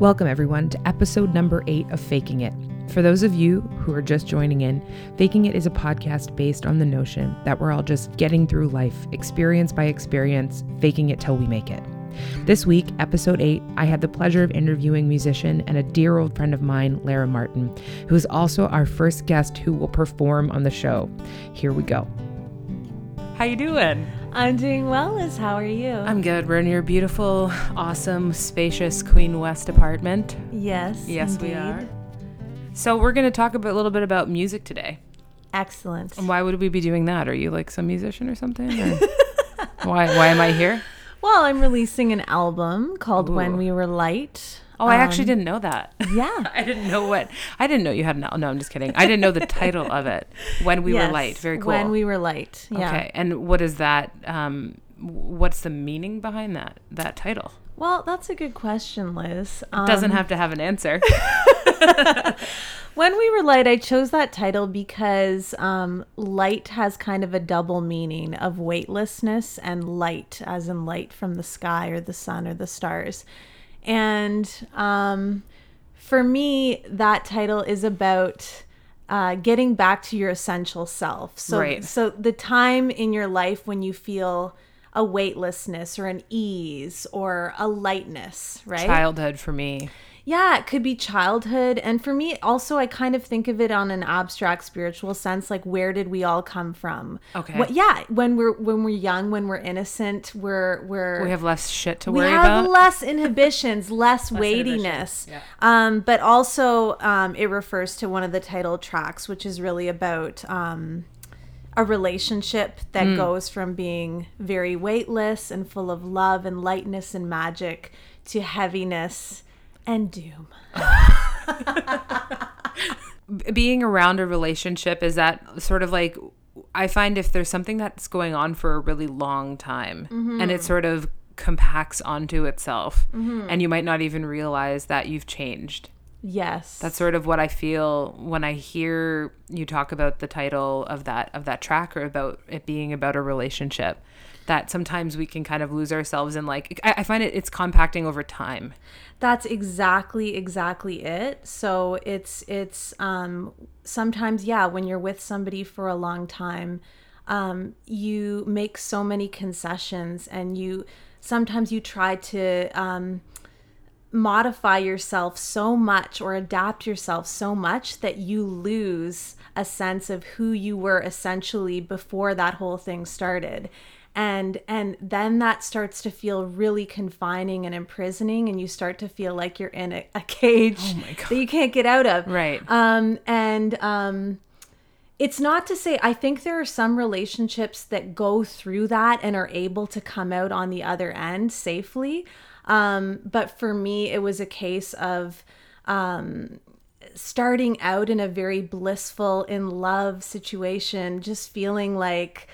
Welcome, everyone, to episode number eight of Faking It. For those of you who are just joining in, Faking It is a podcast based on the notion that we're all just getting through life, experience by experience, faking it till we make it. This week, episode 8, I had the pleasure of interviewing musician and a dear old friend of mine, Lara Martin, who is also our first guest who will perform on the show. Here we go. How you doing? I'm doing well, Liz. How are you? I'm good. We're in your beautiful, awesome, spacious Queen West apartment. Yes. Yes, indeed. we are. So we're going to talk a bit, little bit about music today. Excellent. And why would we be doing that? Are you like some musician or something? Or why? Why am I here? Well, I'm releasing an album called Ooh. When We Were Light. Oh, I actually Um, didn't know that. Yeah. I didn't know what. I didn't know you had an. No, I'm just kidding. I didn't know the title of it. When we were light. Very cool. When We Were Light. Yeah. Okay. And what is that? Um, what's the meaning behind that that title? Well, that's a good question, Liz. Um, Doesn't have to have an answer. When We Were Light, I chose that title because um, light has kind of a double meaning of weightlessness and light, as in light from the sky or the sun or the stars. And um, for me, that title is about uh, getting back to your essential self. So, Right. so the time in your life when you feel a weightlessness or an ease or a lightness, right? Childhood for me. Yeah, it could be childhood. And for me, also, I kind of think of it on an abstract spiritual sense. Like, where did we all come from? Okay. What, yeah, when we're when we're young, when we're innocent, we're we're We have less shit to we worry have about. less inhibitions, less, inhibitions, weightiness. yeah. Um, but also, um, it refers to one of the title tracks, which is really about um, a relationship that Hmm. goes from being very weightless and full of love and lightness and magic to heaviness and doom. being around a relationship is that sort of like I find if there's something that's going on for a really long time and it mm-hmm. sort of compacts onto itself mm-hmm. and you might not even realize that you've changed. Yes. That's sort of what I feel when I hear you talk about the title of that of that track or about it being about a relationship. That sometimes we can kind of lose ourselves in like I, I find it it's compacting over time. That's exactly exactly it. So it's it's um sometimes yeah, when you're with somebody for a long time, um you make so many concessions and you sometimes you try to um modify yourself so much or adapt yourself so much that you lose a sense of who you were essentially before that whole thing started and and then that starts to feel really confining and imprisoning and you start to feel like you're in a, a cage that you can't get out of Right. um and um it's not to say I think there are some relationships that go through that and are able to come out on the other end safely. Um, but for me, it was a case of um, starting out in a very blissful, in love situation, just feeling like,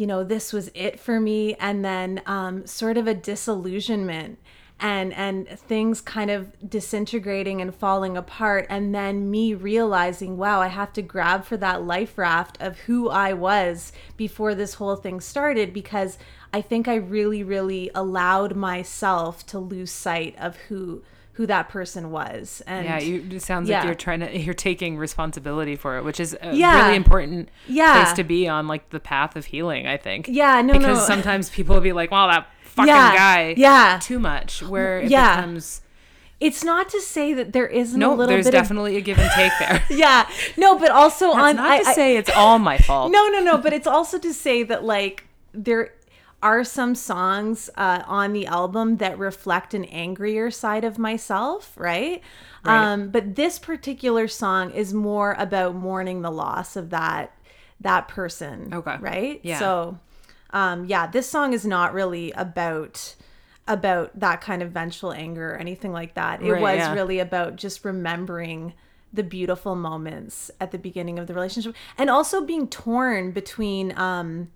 you know, this was it for me, and then um, sort of a disillusionment and and things kind of disintegrating and falling apart. And then me realizing wow i have to grab for that life raft of who i was before this whole thing started because i think i really really allowed myself to lose sight of who who that person was and Yeah, you, it sounds Yeah. like you're trying to you're taking responsibility for it, which is a Yeah. really important Yeah. place to be on like the path of healing. I think. Yeah, no, because no. sometimes people will be like, "Well, that fucking Yeah, guy, yeah. too much." Where it Yeah. becomes it's not to say that there isn't a no, there's definitely a give and take there. yeah no but also That's on not I- to I- say it's all my fault. no no no but it's also to say that like there are some songs uh, on the album that reflect an angrier side of myself right, Right. um but this particular song is more about mourning the loss of that that person Okay. right Yeah. so um yeah this song is not really about about that kind of vengeful anger or anything like that it Right, was yeah. really about just remembering the beautiful moments at the beginning of the relationship and also being torn between um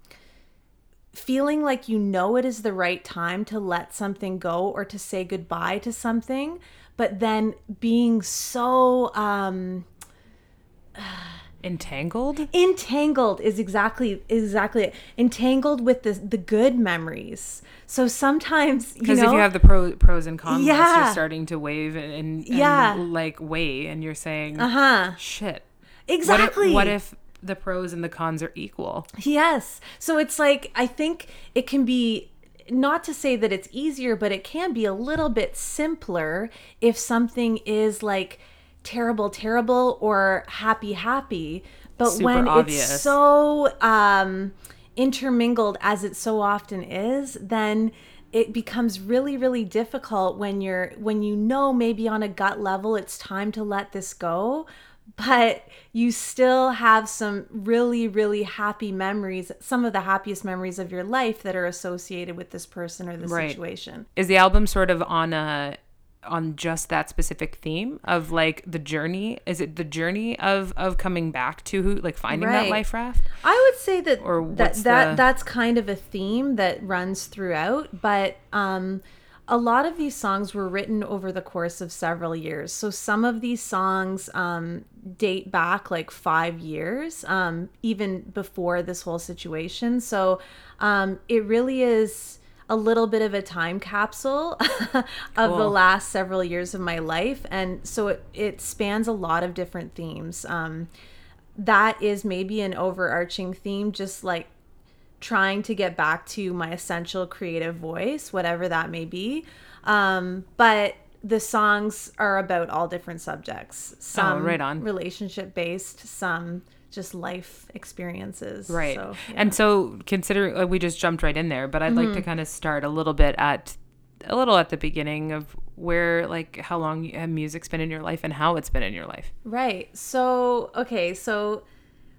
feeling like you know it is the right time to let something go or to say goodbye to something but then being so um Entangled? entangled is exactly exactly it. entangled with the the good memories so sometimes you Because if you have the pro, pros and cons, list, Yeah. you're starting to wave and, and, and, Yeah. like weigh, and you're saying, uh-huh shit. exactly What if, what if the pros and the cons are equal? Yes. So it's like I think it can be not to say that it's easier, but it can be a little bit simpler if something is like terrible, terrible or happy, happy. But Super when obvious. it's so um, intermingled as it so often is, then it becomes really really difficult when you're when you know maybe on a gut level it's time to let this go but you still have some really really happy memories some of the happiest memories of your life that are associated with this person or this Right. situation Is the album sort of on a on just that specific theme of like the journey? Is it the journey of of coming back to who like finding that life raft? I would say that Or that that the- that's kind of a theme that runs throughout, but um a lot of these songs were written over the course of several years. So some of these songs um, date back like five years, um, even before this whole situation. So um, it really is a little bit of a time capsule of the last several years of my life. And so it, it spans a lot of different themes. Um, that is maybe an overarching theme, just like trying to get back to my essential creative voice, whatever that may be. Um, but the songs are about all different subjects. Some Oh, right on. relationship based, some just life experiences. Right. So, yeah. And so considering uh, we just jumped right in there, but I'd like to Mm-hmm. kind of start a little bit at a little at the beginning of where like how long music's been in your life and how it's been in your life. Right. So, okay, so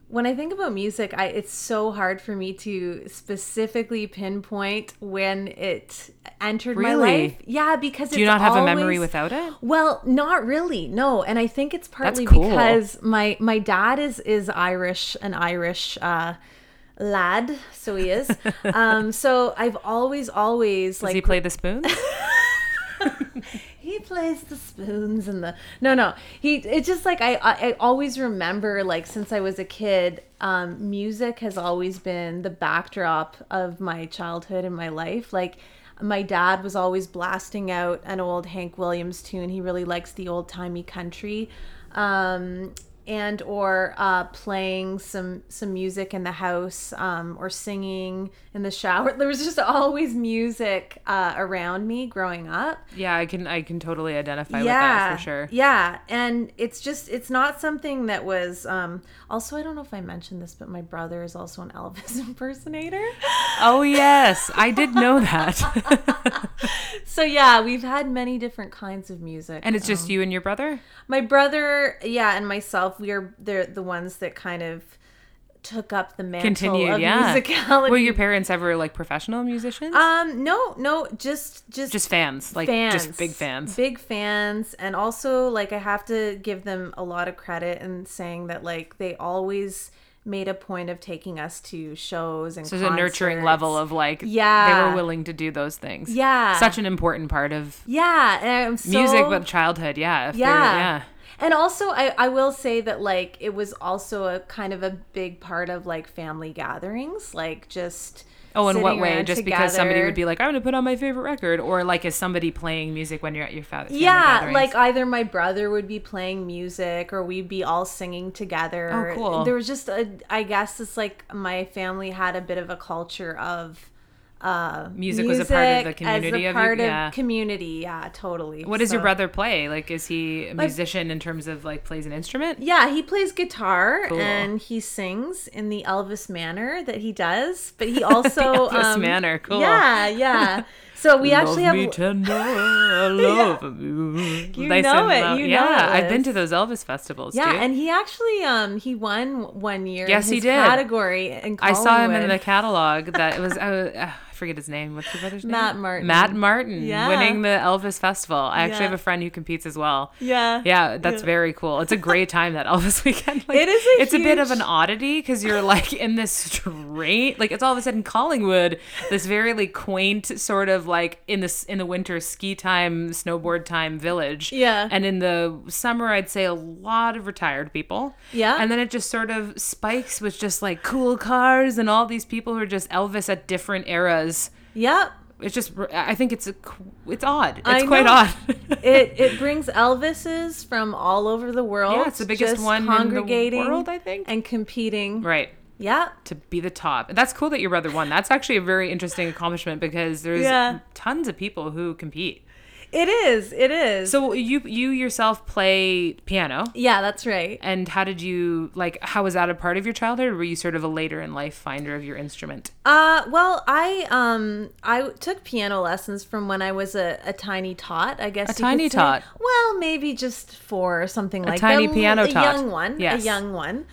when I think about music, I it's so hard for me to specifically pinpoint when it entered my life. Yeah, because Do you not have a memory without it? Well, not really. No, and I think it's partly cool. because my my dad is is Irish, an Irish uh lad, so he is. um so I've always always Does like he play the spoons? he plays the spoons and the no no. He it's just like I, I i always remember like since i was a kid um music has always been the backdrop of my childhood and my life. Like my dad was always blasting out an old hank williams tune. He really likes the old timey country. Um and or uh, playing some some music in the house um, or singing in the shower. There was just always music uh, around me growing up yeah, I can I can totally identify with that for sure. yeah, and it's just it's not something that was um also I don't know if I mentioned this but my brother is also an Elvis impersonator. Oh yes, I did know that. so yeah, we've had many different kinds of music. and it's just um, you and your brother? my brother, yeah, and myself, we are the the ones that kind of took up the mantle Continued, of yeah. musicality. Were your parents ever like professional musicians? um no, no, just just just fans, like fans just big fans. big fans and also like i have to give them a lot of credit in saying that like they always made a point of taking us to shows and So there's a nurturing level of like yeah they were willing to do those things. Yeah. Such an important part of yeah so, music but childhood, yeah. yeah yeah. And also I, I will say that like it was also a kind of a big part of like family gatherings like just Oh, in what way? Just because somebody would be like, I'm gonna put on my favorite record, or like is somebody playing music when you're at your fa- family yeah gatherings? like either my brother would be playing music or we'd be all singing together Oh, cool. there was just a i guess it's like my family had a bit of a culture of uh Music was a part of the community as of a part of yeah. community yeah totally What does your brother play? Like, is he a musician in terms of like plays an instrument? yeah he plays guitar Cool. and he sings in the elvis manner that he does but he also Elvis um, manner, cool. yeah yeah so we actually have me tender, I love you. You Nice know it, you know yeah, it, I've been to those Elvis festivals. Yeah, dude. and he actually um he won one year Yes, in he did. category in I saw him in the catalog. That it was uh, uh, I forget his name. What's your brother's name? Matt Martin. Matt Martin Yeah. winning the Elvis Festival. I actually Yeah. have a friend who competes as well. Yeah. Yeah, that's Yeah. very cool. It's a great time that Elvis weekend. Like, It is a It's a bit of an oddity because you're like in this straight, like it's all of a sudden Collingwood, this very like quaint sort of like in this in the winter ski time, snowboard time village. Yeah. And in the summer, I'd say a lot of retired people. Yeah. And then it just sort of spikes with just like cool cars and all these people who are just Elvis at different eras. Yep. It's just, I think it's a, it's odd. It's I quite know. odd. it it brings Elvises from all over the world. Yeah, it's the biggest one in the world, I think. and competing. right. Yeah. to be the top. That's cool that your brother won. That's actually a very interesting accomplishment because there's Yeah. tons of people who compete. It is. It is. So you you yourself play piano. yeah, that's right. And how did you like how was that a part of your childhood or were you sort of a later in life finder of your instrument? Uh, well, I um I took piano lessons from when I was a, a tiny tot. I guess A tiny tot? Well, maybe just four or something like a tiny that. piano a tot. young one. Yes. A young one.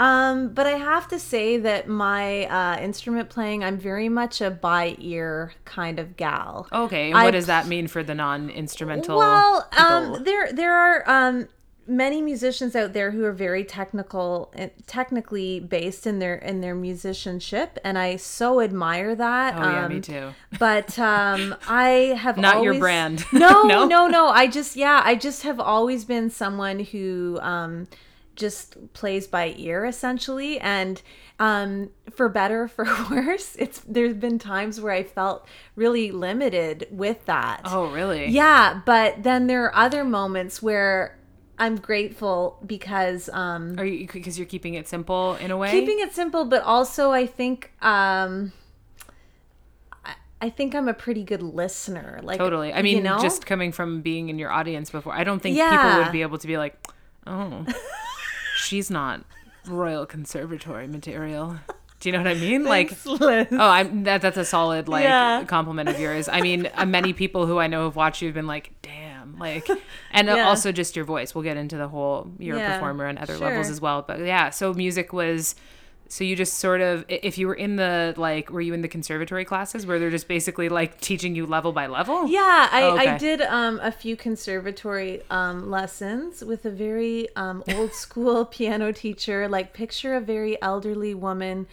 Um, but I have to say that my uh, instrument playing, I'm very much a by ear kind of gal. Okay, and I what does that mean for the non-instrumental Well, um, there there are um, many musicians out there who are very technical, and technically based in their in their musicianship, and I so admire that. oh yeah, me um, too. But um, I have Not your brand. No, No? no, no, I just yeah, I just have always been someone who um, just plays by ear essentially, and um, for better for worse, it's there's been times where I felt really limited with that. Oh, really? Yeah, but then there are other moments where I'm grateful because um, Are you because you're keeping it simple in a way? keeping it simple, but also I think um, I, think I'm a pretty good listener. Like Totally. I mean, you know? just coming from being in your audience before, I don't think people would be able to be like, oh, she's not Royal Conservatory material. Do you know what I mean? Like, Liz. oh, I'm that. That's a solid like Yeah. compliment of yours. I mean, uh, many people who I know have watched you have been like, damn, like, and Yeah. also just your voice. We'll get into the whole you're a performer and other sure. levels as well. But yeah, so music was. So you just sort of, if you were in the like, were you in the conservatory classes where they're just basically like teaching you level by level? Yeah, I, Oh, okay. I did um, a few conservatory um, lessons with a very um, old school piano teacher. Like, picture a very elderly woman.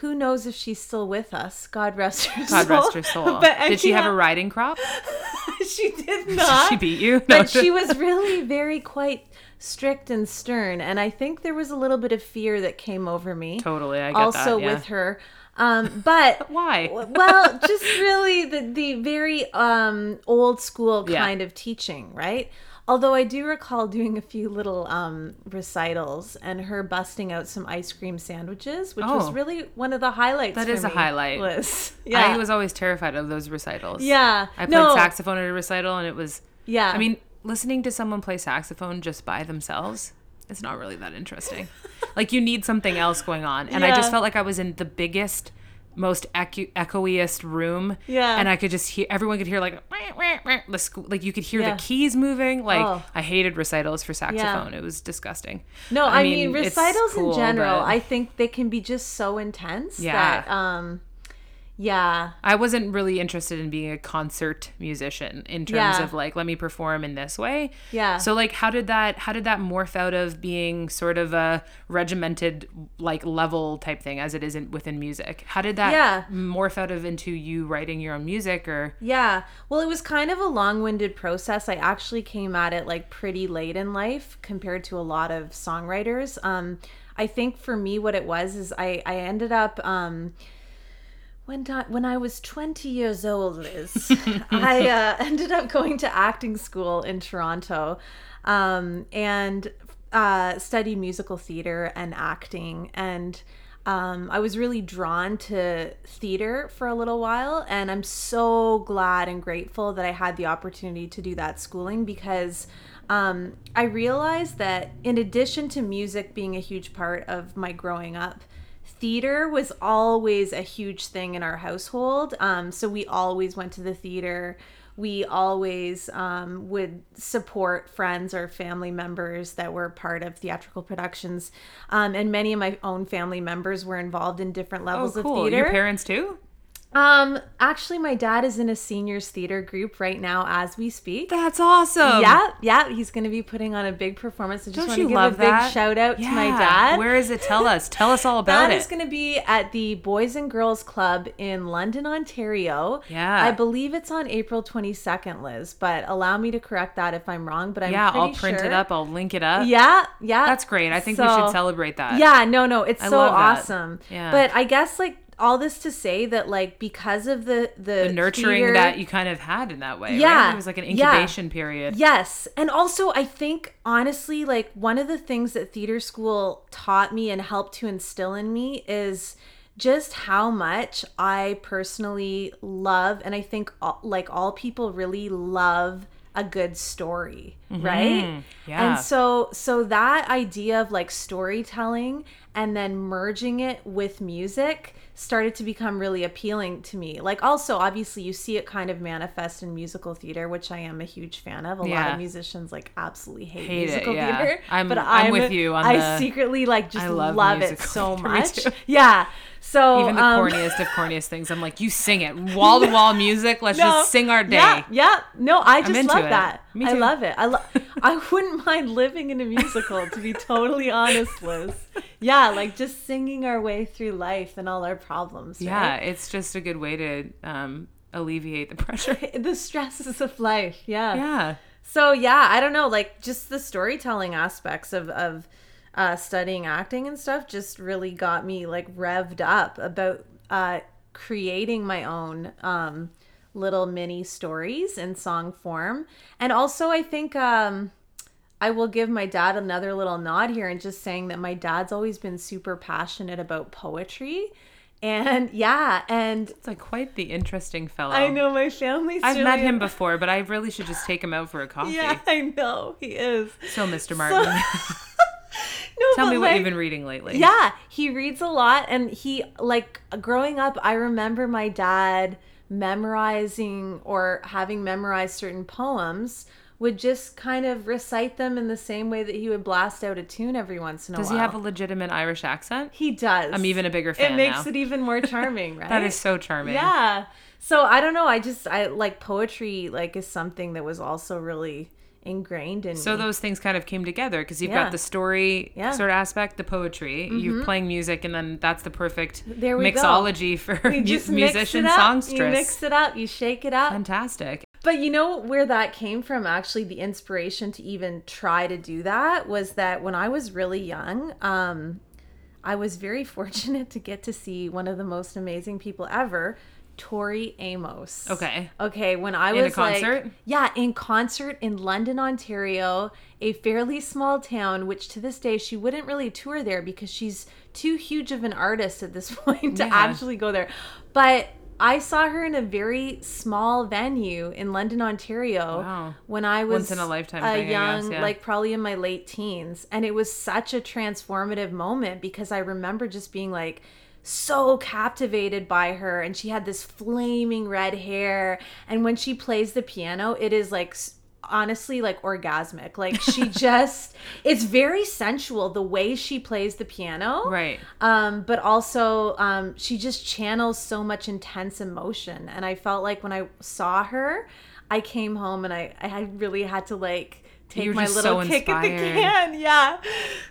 Who knows if she's still with us? God rest her soul. God rest her soul. But Did she have a riding crop? she did Did not. she beat you? No. but she was really very quite strict and stern, and I think there was a little bit of fear that came over me. totally. I get also that. Yeah. with her. Um, but Why? well, just really the the very um, old school Yeah. kind of teaching, right? Although I do recall doing a few little um, recitals and her busting out some ice cream sandwiches, which was Oh. really one of the highlights. That is a highlight. Was yeah, I was always terrified of those recitals. yeah. I played no, saxophone at a recital, and it was. Yeah, I mean, listening to someone play saxophone just by themselves, it's not really that interesting. like you need something else going on, and I just felt like I was in the biggest, most echo- echoiest room. Yeah. And I could just hear everyone could hear like the sc- like you could hear Yeah. the keys moving. Like Oh. I hated recitals for saxophone. It was disgusting. No, I, mean, it's recitals cool, in general, but- I think they can be just so intense Yeah. that um yeah. I wasn't really interested in being a concert musician in terms Yeah. of like let me perform in this way. Yeah. So like how did that how did that morph out of being sort of a regimented like level type thing as it is in, within music? How did that Yeah. morph out of into you writing your own music or Yeah. Well, it was kind of a long-winded process. I actually came at it like pretty late in life compared to a lot of songwriters. Um I think for me what it was is I I ended up um when when I was 20 years old, Liz, I uh, ended up going to acting school in Toronto um, and uh, studied musical theater and acting. And um, I was really drawn to theater for a little while. And I'm so glad and grateful that I had the opportunity to do that schooling because um, I realized that in addition to music being a huge part of my growing up, theater was always a huge thing in our household. Um, so we always went to the theater. We always um, would support friends or family members that were part of theatrical productions. Um, and many of my own family members were involved in different oh levels cool of theater. your parents too? Um, actually, my dad is in a seniors theater group right now as we speak. That's awesome. Yeah, yeah, he's going to be putting on a big performance. I just Don't want to give love a big that? shout out Yeah. to my dad. Where is it? Tell us. Tell us all about That it. is going to be at the Boys and Girls Club in London, Ontario. Yeah. I believe it's on April 22nd, Liz, but allow me to correct that if I'm wrong, but I'm yeah, I'll print sure. it up. I'll link it up. Yeah, yeah. That's great. I think we should celebrate that. Yeah, no, no, it's I so love that. awesome. Yeah. But I guess like all this to say that like because of the the, The nurturing theater- that you kind of had in that way. Yeah. Right? It was like an Yeah. incubation period. Yes. And also, I think, honestly, like one of the things that theater school taught me and helped to instill in me is just how much I personally love. And I think, all, like, all people really love a good story, right? Mm-hmm. yeah. And so, so that idea of like storytelling and then merging it with music started to become really appealing to me. Like also obviously you see it kind of manifest in musical theater, which I am a huge fan of. A lot of musicians like absolutely hate, Hate it, musical yeah. theater. I'm- but I'm I'm with you on I the- secretly like just I love love, it so much. Yeah. So Even the um, corniest of corniest things. I'm like, you sing it. Wall to wall music. Let's no, just sing our day. Yeah, yeah. No, I just love it. that. Me I love it. I I wouldn't mind living in a musical, to be totally honest, Liz. Yeah, like just singing our way through life and all our problems. Yeah, it's just a good way to um, alleviate the pressure. the stresses of life. Yeah. yeah. So yeah, I don't know, like just the storytelling aspects of of uh, studying acting and stuff just really got me like revved up about uh, creating my own um, little mini stories in song form, and also I think um, I will give my dad another little nod here and just saying that my dad's always been super passionate about poetry. And yeah, and It's like quite the interesting fellow. I know my family's I've met him before, but I really should just take him out for a coffee. Yeah, I know he is. So, Mr. Martin, No, tell me what like, you've been reading lately. Yeah, he reads a lot, and he like growing up. I remember my dad memorizing or having memorized certain poems. Would just kind of recite them in the same way that he would blast out a tune every once in a Does while. Does he have a legitimate Irish accent? He does. I'm even a bigger fan It makes now. it even more charming, right? That is so charming. Yeah. So I don't know. I just I like poetry. Like is something that was also really ingrained in So me. those things kind of came together because you've Yeah. got the story Yeah. Mm-hmm. sort of aspect, the poetry, you're playing music, and then that's the perfect There we go. mixology for You just mix musician up. songstress. You mix it up. You shake it up. Fantastic. But you know where that came from? Actually, the inspiration to even try to do that was that when I was really young, um, I was very fortunate to get to see one of the most amazing people ever, Tori Amos. Okay. Okay, when I was In a was like- concert? yeah, in concert in London, Ontario, a fairly small town, which to this day she wouldn't really tour there because she's too huge of an artist at this point to Yeah. actually go there. But I saw her in a very small venue in London, Ontario, Wow. when I was Once in a lifetime a thing, young, guess, yeah. like probably in my late teens, and it was such a transformative moment because I remember just being like so captivated by her and she had this flaming red hair. And when she plays the piano it is like honestly like orgasmic. Like she just it's very sensual the way she plays the piano. Right. um but also um she just channels so much intense emotion. And i felt like when i saw her i came home and i i really had to like take my little so kick at the can. Yeah.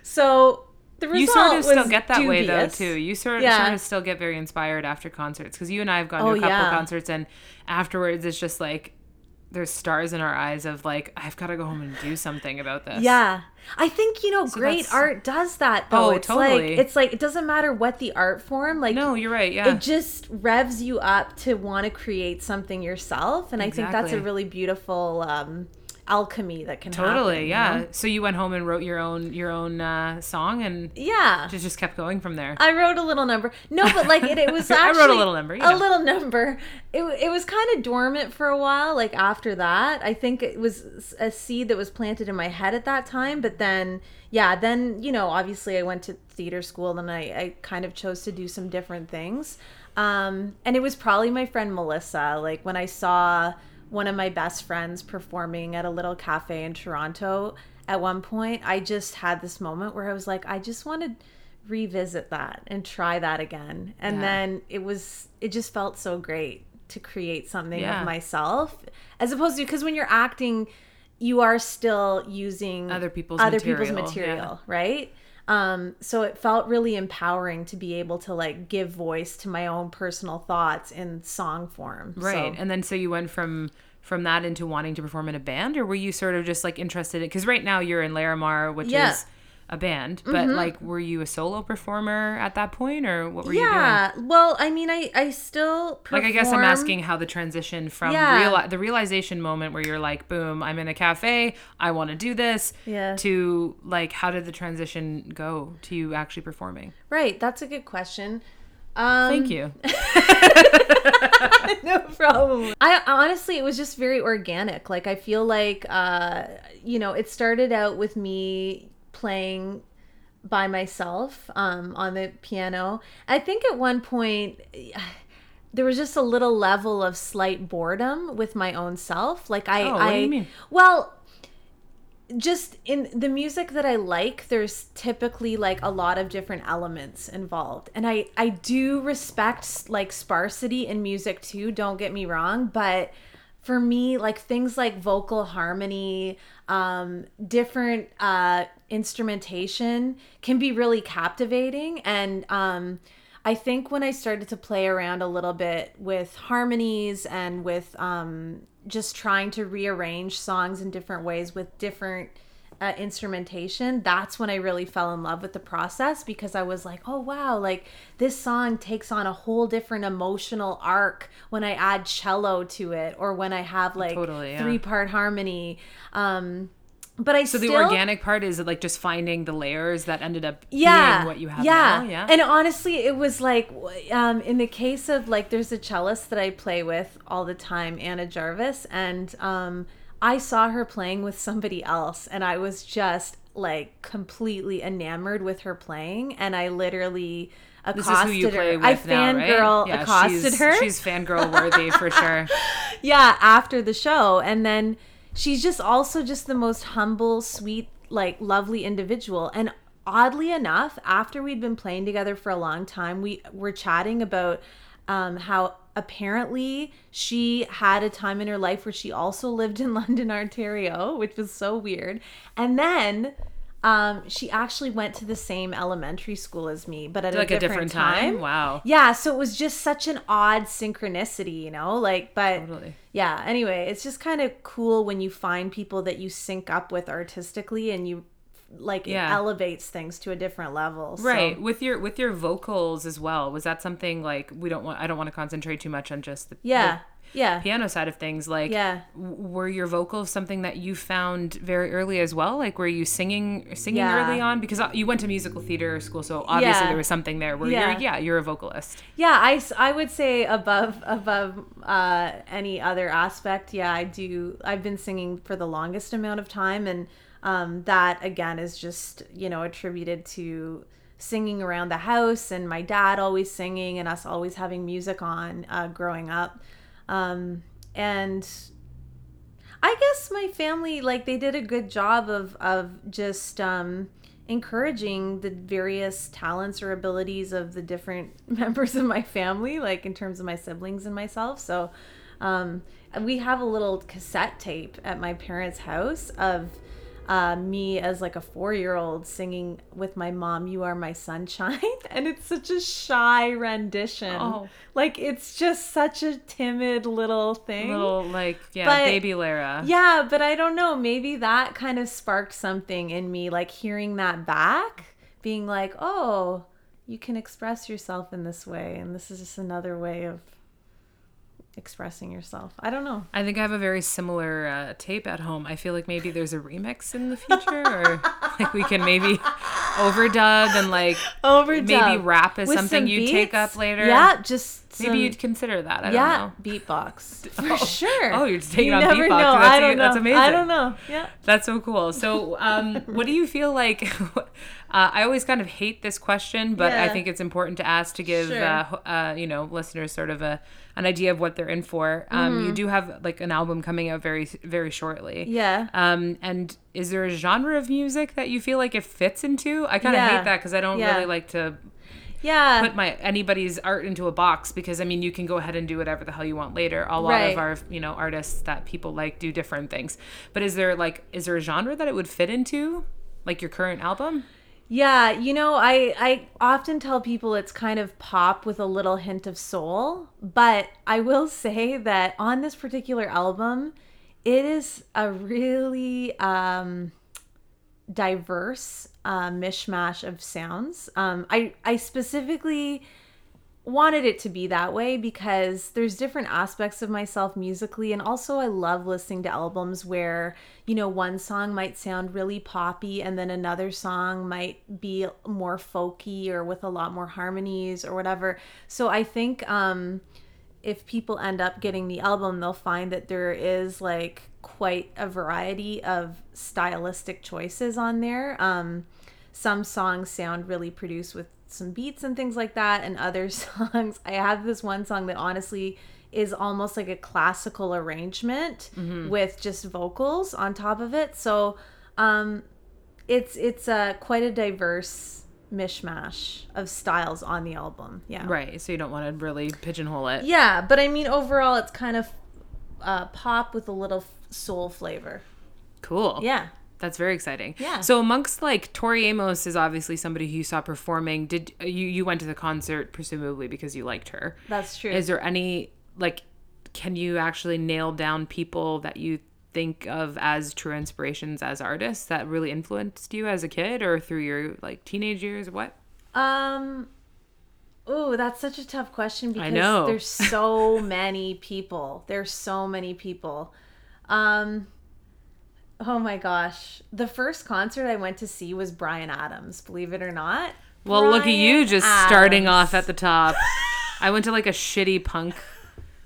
So the result You sort of still get that way though too. You sort of, Yeah. sort of still get very inspired after concerts because you and I have gone to Oh, a couple yeah. concerts and afterwards it's just like there's stars in our eyes of like I've got to go home and do something about this. Yeah. I think, you know, great art does that though. Oh, it's totally. like it's like it doesn't matter what the art form, like No, you're right. Yeah. it just revs you up to want to create something yourself. And I think that's a really beautiful um alchemy that can totally. happen, you yeah. know? So you went home and wrote your own your own uh, song and Yeah. just just kept going from there. I wrote a little number. No, but like it, it was I wrote a little number, you A little number. It, it was kind of dormant for a while. Like after that, I think it was a seed that was planted in my head at that time. But then, yeah, then you know, obviously, I went to theater school and I, I kind of chose to do some different things. Um, and it was probably my friend Melissa. Like when I saw one of my best friends performing at a little cafe in Toronto at one point, I just had this moment where I was like, I just want to revisit that and try that again. And Yeah. then it was it just felt so great to create something Yeah. of myself as opposed to because when you're acting you are still using Other people's other people's material, material, right? Um, so it felt really empowering to be able to like give voice to my own personal thoughts in song form. Right. So- And then so you went from from that into wanting to perform in a band or were you sort of just like interested in cuz right now you're in Laramar which Yeah. Is a band, but like were you a solo performer at that point or what were you doing? yeah. Well, I mean, I I still Like I guess I'm asking how the transition from Yeah. real the realization moment where you're like, boom, I'm in a cafe, I want to do this, Yeah. to like how did the transition go to you actually performing? Right. That's a good question. Um, Thank you. no problem. I honestly, it was just very organic. Like I feel like, uh, you know, it started out with me playing by myself um, on the piano. I think at one point. There was just a little level of slight boredom with my own self. Like I, Oh, what I, do you mean? well, just in the music that I like, there's typically like a lot of different elements involved. And I I do respect like sparsity in music too, don't get me wrong, but for me like things like vocal harmony, um different uh instrumentation can be really captivating and um I think when I started to play around a little bit with harmonies and with um, just trying to rearrange songs in different ways with different uh, instrumentation, that's when I really fell in love with the process because I was like, oh wow, like this song takes on a whole different emotional arc when I add cello to it or when I have like Totally, yeah. three part harmony. Um, but I So still, the organic part is like just finding the layers that ended up yeah being what you have yeah. now. Yeah. and honestly it was like um in the case of like there's a cellist that i play with all the time anna jarvis and um i saw her playing with somebody else and i was just like completely enamored with her playing and i literally accosted is who you play her with i now, right? fangirl Yeah, accosted she's, her She's fangirl worthy for sure. yeah after the show and then she's just also just the most humble sweet like lovely individual. And oddly enough after we'd been playing together for a long time we were chatting about um, how apparently she had a time in her life where she also lived in london ontario which was so weird. And then um, she actually went to the same elementary school as me but at like a a different, different time. time. Wow. Yeah, so it was just such an odd synchronicity, you know? Like, but Totally. yeah, anyway, it's just kind of cool when you find people that you sync up with artistically and you like Yeah. it elevates things to a different level. So- Right. With your with your vocals as well. Was that something like we don't want I don't want to concentrate too much on just the, Yeah. the Yeah. piano side of things. Like Yeah. were your vocals something that you found very early as well? Like were you singing singing Yeah. early on because uh, you went to musical theater school so obviously Yeah. there was something there where Yeah. you're yeah, you're a vocalist. Yeah, I, I would say above above uh, any other aspect. Yeah, I do. I've been singing for the longest amount of time, and um, that again is just you know attributed to singing around the house and my dad always singing and us always having music on uh, growing up, um, and I guess my family like they did a good job of of just um encouraging the various talents or abilities of the different members of my family like in terms of my siblings and myself. So um we have a little cassette tape at my parents' house of uh, me as like a four-year-old singing with my mom "You Are My Sunshine," and it's such a shy rendition. Oh. Like it's just such a timid little thing. Little like yeah, But- baby Lara. Yeah, but I don't know. Maybe that kind of sparked something in me, like hearing that back, being like, oh, you can express yourself in this way. And this is just another way of expressing yourself. I don't know. I think I have a very similar uh, tape at home. I feel like maybe there's a remix in the future, or like we can maybe overdub and like Overdub. maybe rap is With something some you take up later. Yeah, just maybe some- you'd consider that. I yeah, don't know. beatbox for sure. Oh, you're just taking you on beatbox. know. That's I don't know. that's amazing. I don't know. Yeah. That's so cool. So, um, what do you feel like? Uh, I always kind of hate this question, but I think it's important to ask to give Sure. uh, uh, you know listeners sort of a an idea of what they're in for. Um, You do have like an album coming out very very shortly. Mm-hmm. Yeah. Um, and is there a genre of music that you feel like it fits into? I kind of Yeah. hate that because I don't Yeah. really like to Yeah. put my anybody's art into a box because I mean you can go ahead and do whatever the hell you want later. A lot Right. of our you know artists that people like do different things. But is there like is there a genre that it would fit into? Like your current album? Yeah, you know, I I often tell people it's kind of pop with a little hint of soul, but I will say that on this particular album, it is a really um diverse uh, mishmash of sounds. Um, I I specifically wanted it to be that way because there's different aspects of myself musically and also I love listening to albums where you know one song might sound really poppy and then another song might be more folky or with a lot more harmonies or whatever. So I think um if people end up getting the album they'll find that there is like quite a variety of stylistic choices on there. Um some songs sound really produced with some beats and things like that and other songs i have this one song that honestly is almost like a classical arrangement with just vocals on top of it so um it's it's uh, quite a diverse mishmash of styles on the album yeah Right. So you don't want to really pigeonhole it. yeah but i mean overall it's kind of uh, pop with a little soul flavor Cool. yeah That's very exciting. Yeah. So amongst like Tori Amos is obviously somebody who you saw performing. Did you you went to the concert presumably because you liked her? that's true Is there any like can you actually nail down people that you think of as true inspirations as artists that really influenced you as a kid or through your like teenage years? What? Um Oh, that's such a tough question because there's so many people. There's so many people. Um Oh my gosh. The first concert I went to see was Bryan Adams, believe it or not. Well, look at you just starting off at the top. I went to like a shitty punk,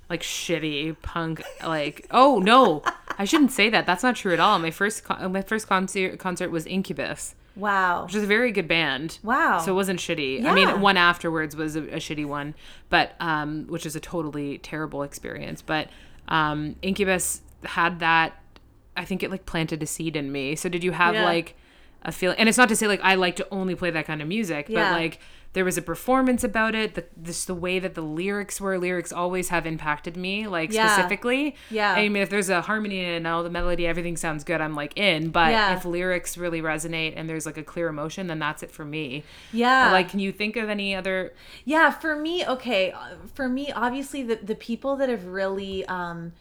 like shitty punk, like oh no, I shouldn't say that. That's not true at all. My first con- my first concert concert was Incubus, Wow. which is a very good band. Wow. So it wasn't shitty. Yeah. I mean, one afterwards was a, a shitty one, but um, which is a totally terrible experience. But um, Incubus had that. I think it like planted a seed in me. So did you have Yeah. like a feeling? And it's not to say like I like to only play that kind of music, Yeah. but like there was a performance about it. The this the way that the lyrics were. Lyrics always have impacted me, like Yeah. specifically. Yeah. I mean, if there's a harmony and all the melody, everything sounds good. I'm like in. But if lyrics really resonate and there's like a clear emotion, then that's it for me. Yeah. But, like, can you think of any other? Yeah, for me, okay. uh, For me, obviously, the the people that have really um,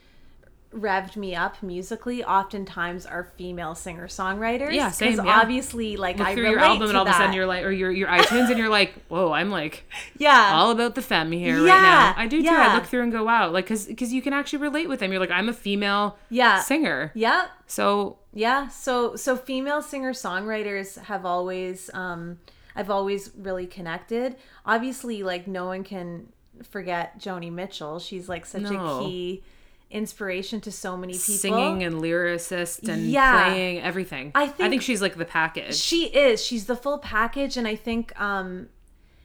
revved me up musically oftentimes are female singer songwriters. Yeah, same, 'cause yeah. obviously, like Look I through your album, and all that. of a sudden you're like, or your your iTunes, and you're like, whoa, I'm like yeah, all about the femme here right now. I do too. I look through and go, wow, like because because you can actually relate with them. You're like, I'm a female Yeah. singer, yeah, so yeah. So so female singer songwriters have always um, I've always really connected. Obviously, like no one can forget Joni Mitchell. She's like such No. a key inspiration to so many people. singing and lyricist and Yeah. playing everything. I I think- think she's like the package. She is. She's the full package, and I think um,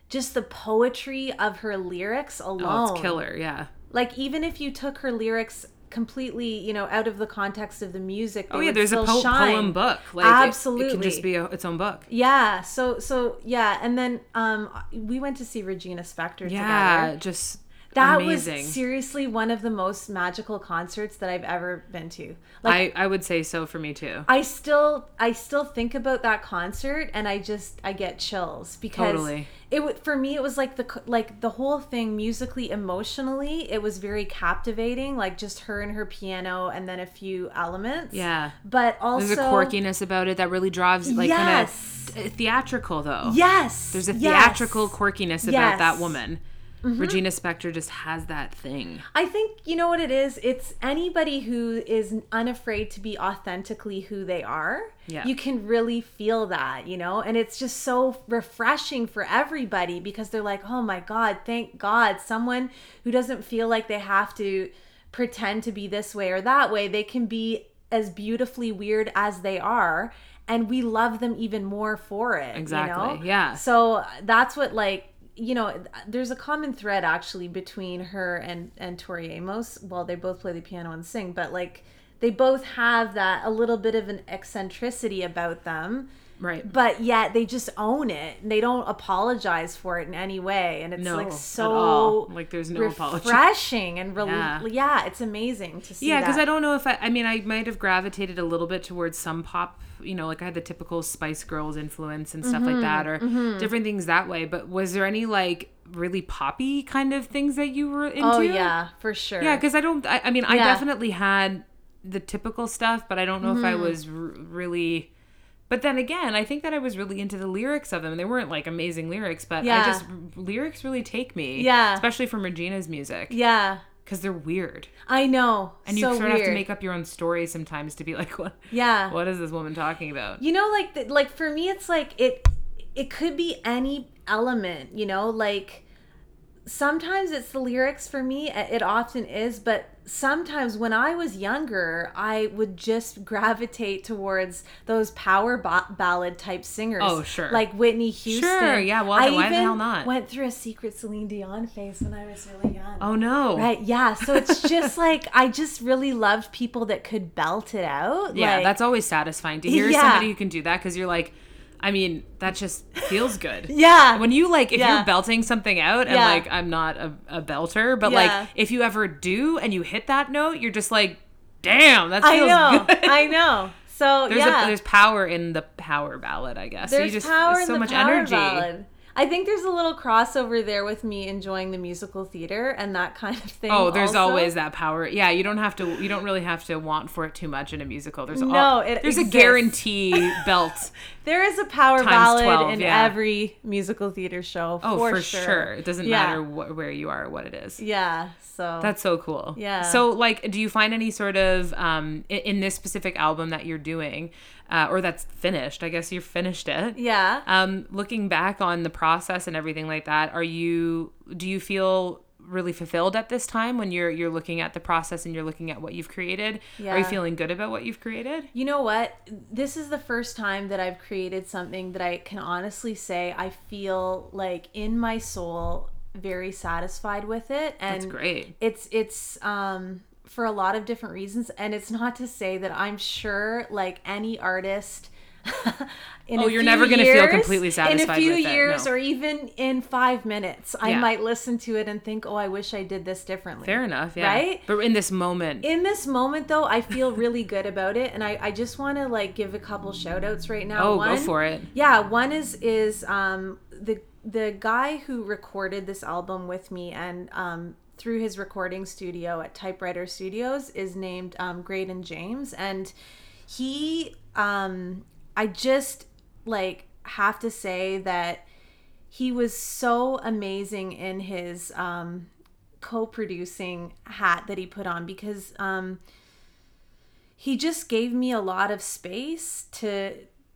just the poetry of her lyrics alone. oh, it's killer. Yeah. Like even if you took her lyrics completely, you know, out of the context of the music, Oh yeah, there's a po- poem book. Like it- It, can just be a, its own book. Yeah. So so yeah, and then um, we went to see Regina Spektor Yeah, together. just That amazing. was seriously one of the most magical concerts that I've ever been to. Like I I would say so for me too. I still I still think about that concert and I just I get chills because Totally. it for me it was like the like the whole thing musically emotionally it was very captivating like just her and her piano and then a few elements Yeah. but also There's a quirkiness about it that really drives like Yes. kind of theatrical though. yes There's a yes. theatrical quirkiness about that Yes. Woman. Regina Spektor just has that thing. I think you know what it is. It's anybody who is unafraid to be authentically who they are. Yeah. You can really feel that, you know? And it's just so refreshing for everybody because they're like, "Oh my god, thank God, someone who doesn't feel like they have to pretend to be this way or that way. They can be as beautifully weird as they are." and we love them even more for it. Exactly, You know? yeah. So that's what like you know, there's a common thread actually between her and and Tori Amos. Well, they both play the piano and sing, but like they both have that a little bit of an eccentricity about them. Right. But yet they just own it. They don't apologize for it in any way, and it's No, like so. Like, there's no apology. refreshing and really Yeah. yeah. it's amazing to see. Yeah, because. I don't know if I. I mean, I might have gravitated a little bit towards some pop. You know, like I had the typical Spice Girls influence and stuff Mm-hmm, like that, or different things that way. But was there any like really poppy kind of things that you were into? Oh yeah, for sure. Yeah, because I don't. I, I mean, I Yeah. definitely had the typical stuff, but I don't know if I was r- really. But then again, I think that I was really into the lyrics of them. They weren't like amazing lyrics, but I Yeah. just lyrics really take me. Yeah. especially from Regina's music yeah, because they're weird, I know. and you so sort of have to make up your own story sometimes to be like, what? Yeah. What is this woman talking about? You know, like like for me, it's like it. It could be any element. You know, like sometimes it's the lyrics for me. It often is, but sometimes when I was younger, I would just gravitate towards those power ba- ballad type singers. Oh, sure. like Whitney Houston. sure yeah, why- I why the hell not? Went through a secret Celine Dion phase when I was really young. Oh no! Right, yeah. So it's just like I just really loved people that could belt it out. Yeah, like, that's always satisfying to hear Yeah. somebody who can do that because you're like, I mean, that just feels good. yeah. when you like if Yeah. you're belting something out and Yeah. like i'm not a, a belter but Yeah. like if you ever do and you hit that note you're just like damn that feels I know. good I know. So there's yeah, a, there's power in the power ballad i guess so there's you just power there's so in the much power energy ballad. I think there's a little crossover there with me enjoying the musical theater and that kind of thing. Oh, there's also. always that power. Yeah, you don't have to. You don't really have to want for it too much in a musical. There's No, all, it there's exists. a guarantee belt. there is a power ballad 12, in yeah. every musical theater show. Oh, for, for, sure. It doesn't Yeah. matter wh- where you are or what it is. Yeah. So That's so cool. Yeah. So, like, do you find any sort of um in, in this specific album that you're doing, uh, or that's finished? I guess you finished it. yeah. Um, looking back on the process and everything like that, are you do you feel really fulfilled at this time when you're you're looking at the process and you're looking at what you've created? Yeah. Are you feeling good about what you've created? You know what? This is the first time that I've created something that I can honestly say I feel like in my soul very satisfied with it and That's great. it's it's um for a lot of different reasons and it's not to say that I'm sure like any artist in Oh, a you're few never gonna feel years- completely in satisfied a few years no. or even in 5 minutes I might listen to it and think oh I wish I did this differently Fair enough. Yeah. Right? But in this moment, in this moment though i feel really good about it and i, I just want to like give a couple shout outs right now oh, one, go for it. yeah one is is um the the guy who recorded this album with me and um through his recording studio at typewriter studios is named um graydon james. And he um i just like have to say that he was so amazing in his um co-producing hat that he put on because um he just gave me a lot of space to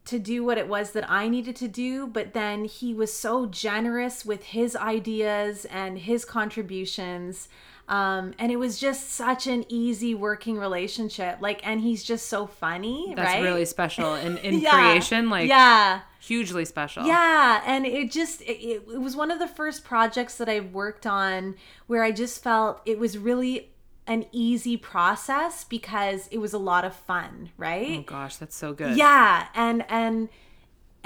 to do what it was that I needed to do but then he was so generous with his ideas and his contributions um and it was just such an easy working relationship like and he's just so funny That's right really special in, in Yeah. creation. Like yeah hugely special. yeah, and it just it, it, it was one of the first projects that I worked on where I just felt it was really an easy process because it was a lot of fun, right? Oh gosh, that's so good. yeah, and and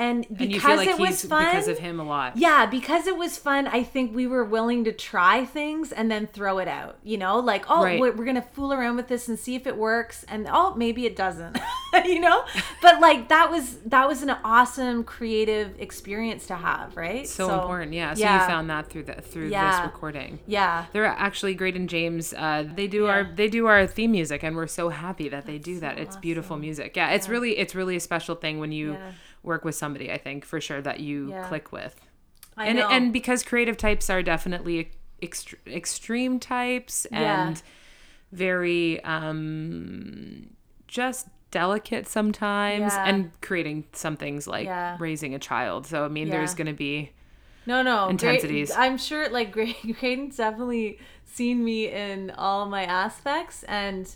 and because And you feel like it was fun because of him a lot. yeah, because it was fun, I think we were willing to try things and then throw it out. You know, like, oh, Right. we're, to fool around with this and see if it works. And oh, maybe it doesn't, you know? But like, that was, that was an awesome creative experience to have, right? So, important, yeah. So yeah. you found that through the through Yeah. this recording. Yeah. They're actually Graydon James. Uh, they do Yeah. our they do our theme music, and we're so happy that they do that. so It's beautiful music. Yeah, it's really it's really a special thing when you. Work with somebody. I think for sure that you Yeah. click with, I and know. and because creative types are definitely ext- extreme types Yeah. and very um just delicate sometimes Yeah. and creating some things like raising a child so i mean there's going to be No, no. Intensities. I'm sure like Gra- Graydon's definitely seen me in all my aspects and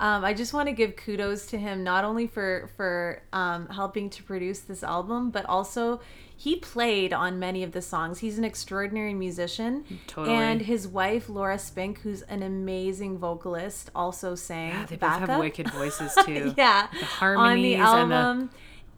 um, I just want to give kudos to him not only for for um, helping to produce this album, but also he played on many of the songs. He's an extraordinary musician, Totally. and his wife Laura Spink, who's an amazing vocalist, also sang Yeah, they both backup. have wicked voices too. yeah, The harmonies on and the the album.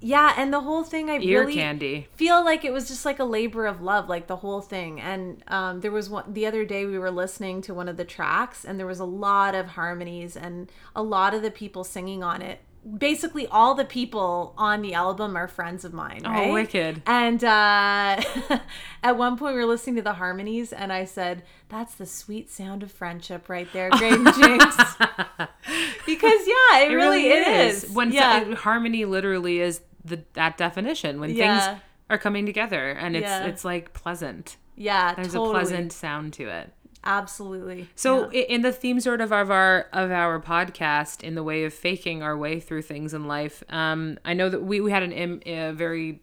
Yeah, and the whole thing, I ear really candy. feel like it was just like a labor of love, like the whole thing. And um, there was one the other day we were listening to one of the tracks, and there was a lot of harmonies and a lot of the people singing on it. Basically, all the people on the album are friends of mine. Oh, wicked. And uh, at one point, we were listening to the harmonies, and I said, "That's the sweet sound of friendship, right there, Graydon James." because yeah, it, really, is. When yeah. harmony literally is the that definition when Yeah. things are coming together and it's Yeah. it's like pleasant. yeah, There's totally. a pleasant sound to it. Absolutely. So Yeah. in the theme sort of of our of our podcast, in the way of faking our way through things in life, um, I know that we we had an Im, a very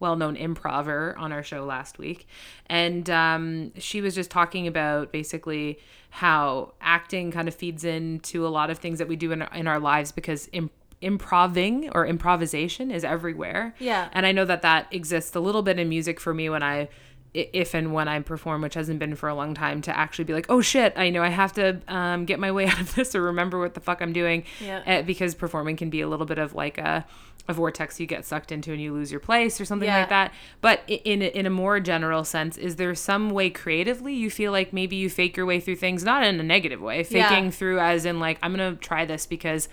well known improver on our show last week, and um, she was just talking about basically how acting kind of feeds into a lot of things that we do in our, in our lives because. Improving or improvisation is everywhere Yeah. and i know that that exists a little bit in music for me when i if and when I perform, which hasn't been for a long time, to actually be like, oh shit, I know I have to um, get my way out of this or remember what the fuck I'm doing. Yeah. Uh, because performing can be a little bit of like a, a vortex you get sucked into and you lose your place or something Yeah. like that. But in a, in a more general sense, is there some way creatively you feel like maybe you fake your way through things, not in a negative way, Yeah. faking through as in like, I'm going to try this because.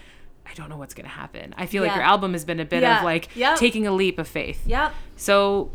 I don't know what's going to happen. I feel like your album has been a bit Yeah. of like Yep. taking a leap of faith. Yep. So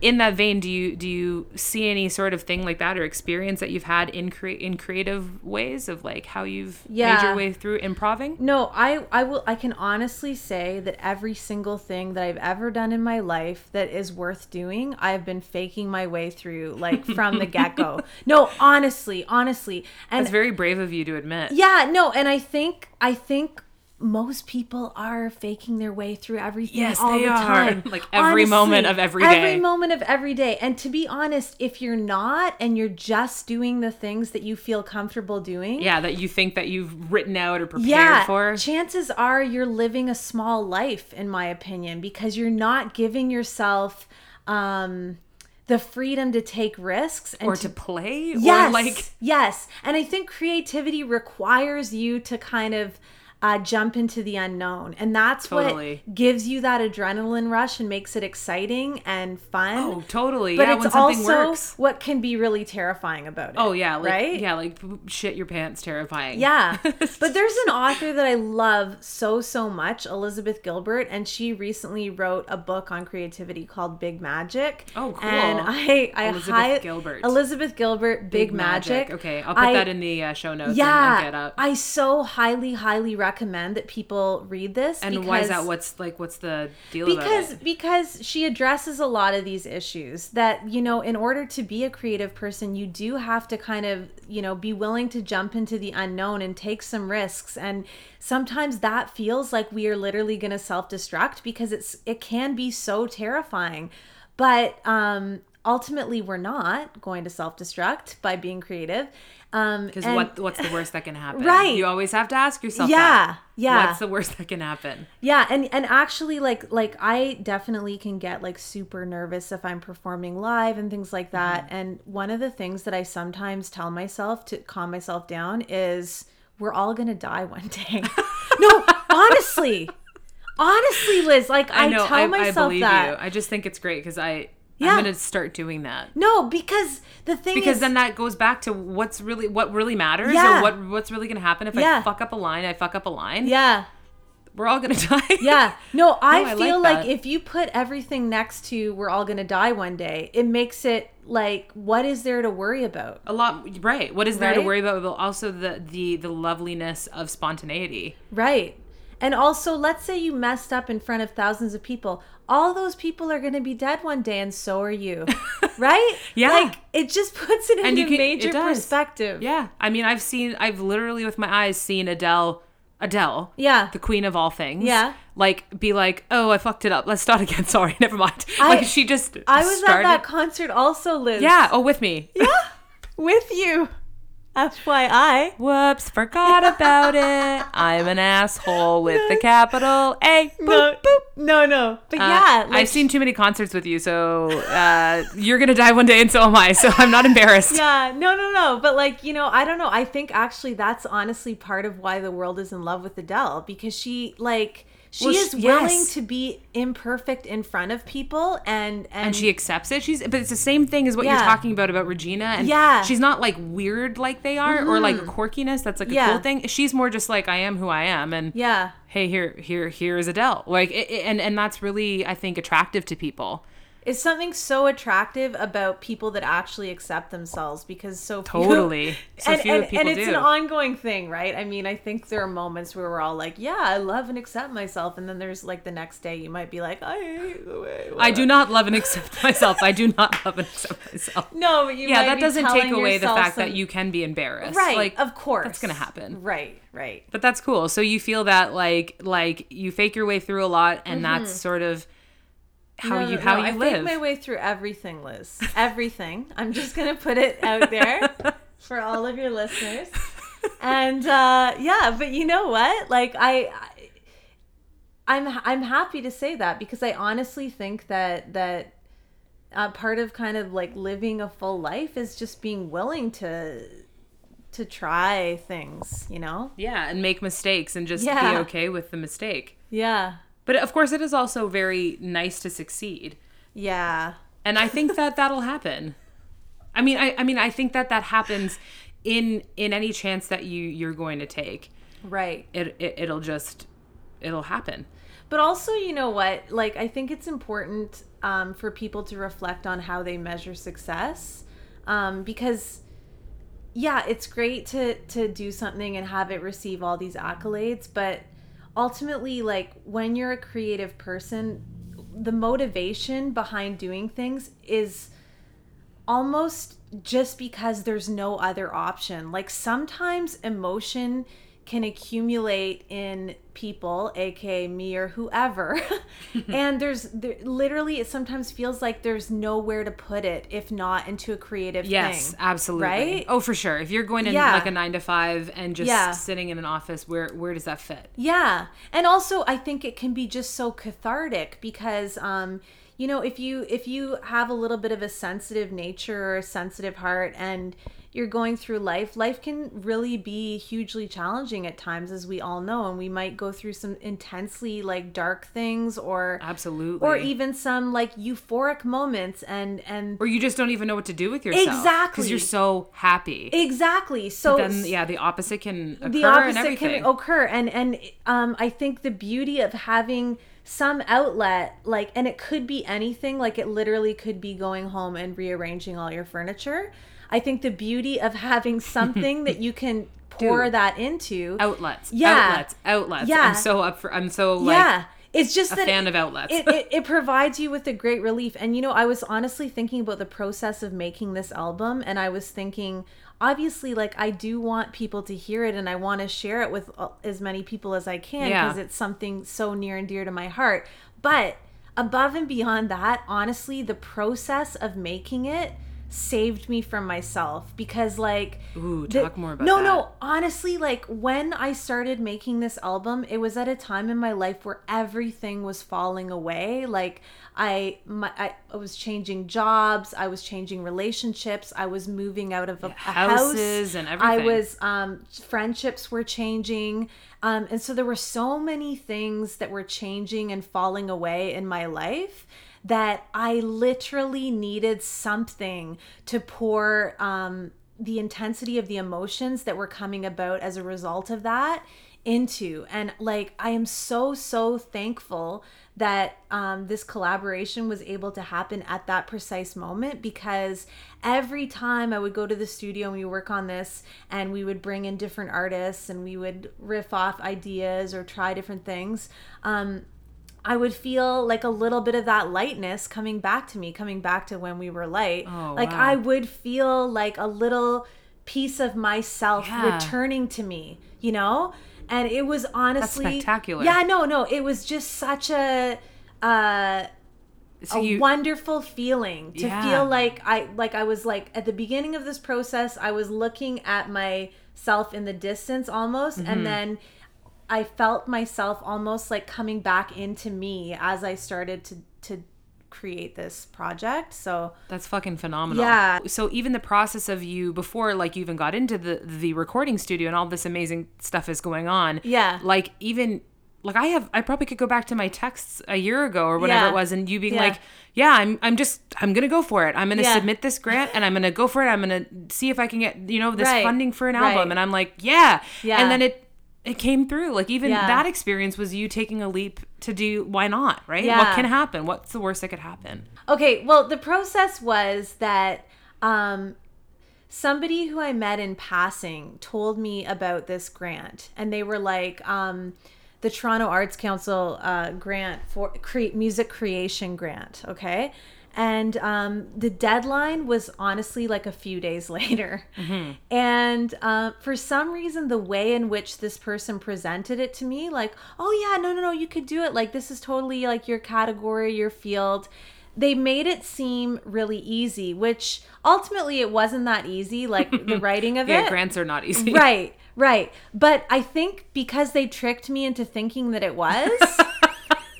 in that vein, do you do you see any sort of thing like that or experience that you've had in cre- in creative ways of like how you've made your way through improving? No, I I will I can honestly say that every single thing that I've ever done in my life that is worth doing, I've been faking my way through like from the get-go. No, honestly, honestly. And It's very brave of you to admit. yeah, no, and I think I think most people are faking their way through everything Yes, all they the are. time. Like, every moment of every day. every moment of every day. And to be honest, if you're not and you're just doing the things that you feel comfortable doing, Yeah, that you think that you've written out or prepared yeah, for. chances are you're living a small life, in my opinion, because you're not giving yourself um, the freedom to take risks and or to play yes, or like yes. And I think creativity requires you to kind of uh, jump into the unknown, and that's Totally. what gives you that adrenaline rush and makes it exciting and fun. oh totally but yeah it's when something also works. what can be really terrifying about it. Oh yeah, like right? yeah, like shit your pants terrifying. Yeah. but there's an author that I love so, so much, Elizabeth Gilbert, and she recently wrote a book on creativity called Big Magic. Oh, cool. And I, I Elizabeth hi- Gilbert. Elizabeth Gilbert, Big, Magic. Okay, I'll put I- that in the uh, show notes Yeah, and, and get up. I so highly, highly recommend that people read this. and why is that? What's like? What's the deal because because she addresses a lot of these issues that you know in order to be a creative person you do have to kind of you know be willing to jump into the unknown and take some risks and sometimes that feels like we are literally going to self-destruct because it's it can be so terrifying but um ultimately we're not going to self-destruct by being creative Um, because and- what what's the worst that can happen? Right. You always have to ask yourself. yeah that. yeah What's the worst that can happen? Yeah, and and actually like like I definitely can get like super nervous if I'm performing live and things like that. Mm-hmm. And one of the things that I sometimes tell myself to calm myself down is we're all going to die one day. no, honestly. Honestly, Liz, like I, I know. tell I, I myself believe that. you. I just think it's great because I Yeah. I'm gonna start doing that. No, because the thing is Because is then that goes back to what's really what really matters Yeah. or what what's really gonna happen if Yeah. I fuck up a line. I fuck up a line. yeah. We're all gonna die. Yeah. No, I I feel like, that. if you put everything next to we're all going to die one day, it makes it like what is there to worry about? A lot right. What is there to worry about? But also the the the loveliness of spontaneity. Right. And also, let's say you messed up in front of thousands of people. All those people are going to be dead one day, and so are you. right? Yeah. Like, it just puts it into major perspective. Yeah. I mean I've seen I've literally with my eyes seen Adele Adele. Yeah. The queen of all things. Yeah. Like be like, oh, I fucked it up. Let's start again. Sorry, never mind. I- like she just I was started. at that concert also, Liz. Yeah. Oh, with me. Yeah, with you. FYI. Whoops, forgot about it. I'm an asshole with the capital A. Boop, No, boop. no, no. But Uh, yeah, like, I've seen too many concerts with you, so uh, you're gonna die one day, and so am I. So I'm not embarrassed. Yeah, no, no, no. But like, you know, I don't know. I think actually that's honestly part of why the world is in love with Adele because she like she Well, is willing yes. to be imperfect in front of people and and, and she accepts it. She's, but it's the same thing as what Yeah. you're talking about about Regina. And Yeah. Mm-hmm. she's not like weird like they are, or like quirkiness. That's like a Yeah. cool thing. She's more just like I am who I am, and yeah. hey, here, here, here is Adele. Like, it, it- and and that's really I think attractive to people. It's something so attractive about people that actually accept themselves because so few, Totally. So and, few and, people and it's do. an ongoing thing, right? I mean, I think there are moments where we're all like, "Yeah, I love and accept myself," and then there's like the next day you might be like, "I hate the way." I do not love and accept myself. I do not love and accept myself. No, but you yeah, that doesn't take away the fact that you can be embarrassed. right, Like, of course, that's gonna happen. Right, right. but that's cool. So you feel that like like you fake your way through a lot, and that's mm-hmm. sort of how. No, you how no, you I live. fake my way through everything, Liz. Everything. I'm just gonna put it out there for all of your listeners. And uh, yeah, but you know what? Like I, I, I'm I'm happy to say that because I honestly think that that uh, part of kind of like living a full life is just being willing to to try things. You know? yeah, and make mistakes and just be okay with the mistake. Yeah. But of course, it is also very nice to succeed, Yeah. and I think that that'll happen. I mean, I, I mean, I think that that happens in in any chance that you you're going to take. Right. It, it it'll just it'll happen. But also, you know what? Like, I think it's important um, for people to reflect on how they measure success, um, because, yeah, it's great to to do something and have it receive all these accolades, but ultimately, like when you're a creative person, the motivation behind doing things is almost just because there's no other option. Like sometimes emotion can accumulate in people, aka me or whoever, and there's there, literally it sometimes feels like there's nowhere to put it if not into a creative Yes, thing. absolutely. Right? Oh, for sure. If you're going in Yeah. like a nine to five and just Yeah. sitting in an office, where where does that fit? Yeah. And also I think it can be just so cathartic because um you know if you if you have a little bit of a sensitive nature or a sensitive heart and you're going through life life can really be hugely challenging at times as we all know and we might go through some intensely like dark things or Absolutely. or even some like euphoric moments and and or you just don't even know what to do with yourself Exactly. because you're so happy. exactly so then yeah, the opposite can occur the opposite can occur and and um i think the beauty of having some outlet like and it could be anything like it literally could be going home and rearranging all your furniture i think the beauty of having something that you can pour Dude. that into outlets. Yeah. Outlets. Outlets. Yeah. I'm so up for. I'm so like yeah it's just a that fan of outlets. it, it, it provides you with a great relief and you know i was honestly thinking about the process of making this album and i was thinking obviously like i do want people to hear it and i want to share it with as many people as i can Yeah. because it's something so near and dear to my heart but above and beyond that honestly the process of making it saved me from myself because like Ooh, the- talk more about no that. no honestly like when i started making this album it was at a time in my life where everything was falling away. Like i my, I, I was changing jobs i was changing relationships i was moving out of a, a houses house and everything. I was um friendships were changing. Um and so there were so many things that were changing and falling away in my life that I literally needed something to pour um, the intensity of the emotions that were coming about as a result of that into. And like, I am so, so thankful that um, this collaboration was able to happen at that precise moment because every time I would go to the studio and we work on this and we would bring in different artists and we would riff off ideas or try different things. Um, I would feel like a little bit of that lightness coming back to me, coming back to when we were light. Oh, like wow. I would feel like a little piece of myself Yeah. returning to me, you know? And it was honestly spectacular. Yeah, no, no, it was just such a uh So a you- wonderful feeling to Yeah. feel like I like I was like at the beginning of this process I was looking at myself in the distance almost Mm-hmm. and then I felt myself almost like coming back into me as I started to to create this project. So That's fucking phenomenal. Yeah. So even the process of you before like you even got into the the recording studio and all this amazing stuff is going on. Yeah. Like even like I have I probably could go back to my texts a year ago or whatever Yeah. it was and you being Yeah. like, "Yeah, I'm I'm just I'm going to go for it. I'm going to Yeah. submit this grant and I'm going to go for it. I'm going to see if I can get, you know, this Right. funding for an Right. album." And I'm like, "Yeah." Yeah. And then it it came through. Like even Yeah. that experience was you taking a leap to do why not, right? Yeah. What can happen? What's the worst that could happen? Okay, well, the process was that um, somebody who I met in passing told me about this grant, and they were like, um, the Toronto Arts Council uh, grant for create music creation grant. Okay. And um, the deadline was honestly like a few days later. And uh, for some reason, the way in which this person presented it to me, like, oh, yeah, no, no, no, you could do it. Like, this is totally like your category, your field. They made it seem really easy, which ultimately it wasn't that easy, like the writing of Yeah, it. Yeah, grants are not easy. Right, right. But I think because they tricked me into thinking that it was.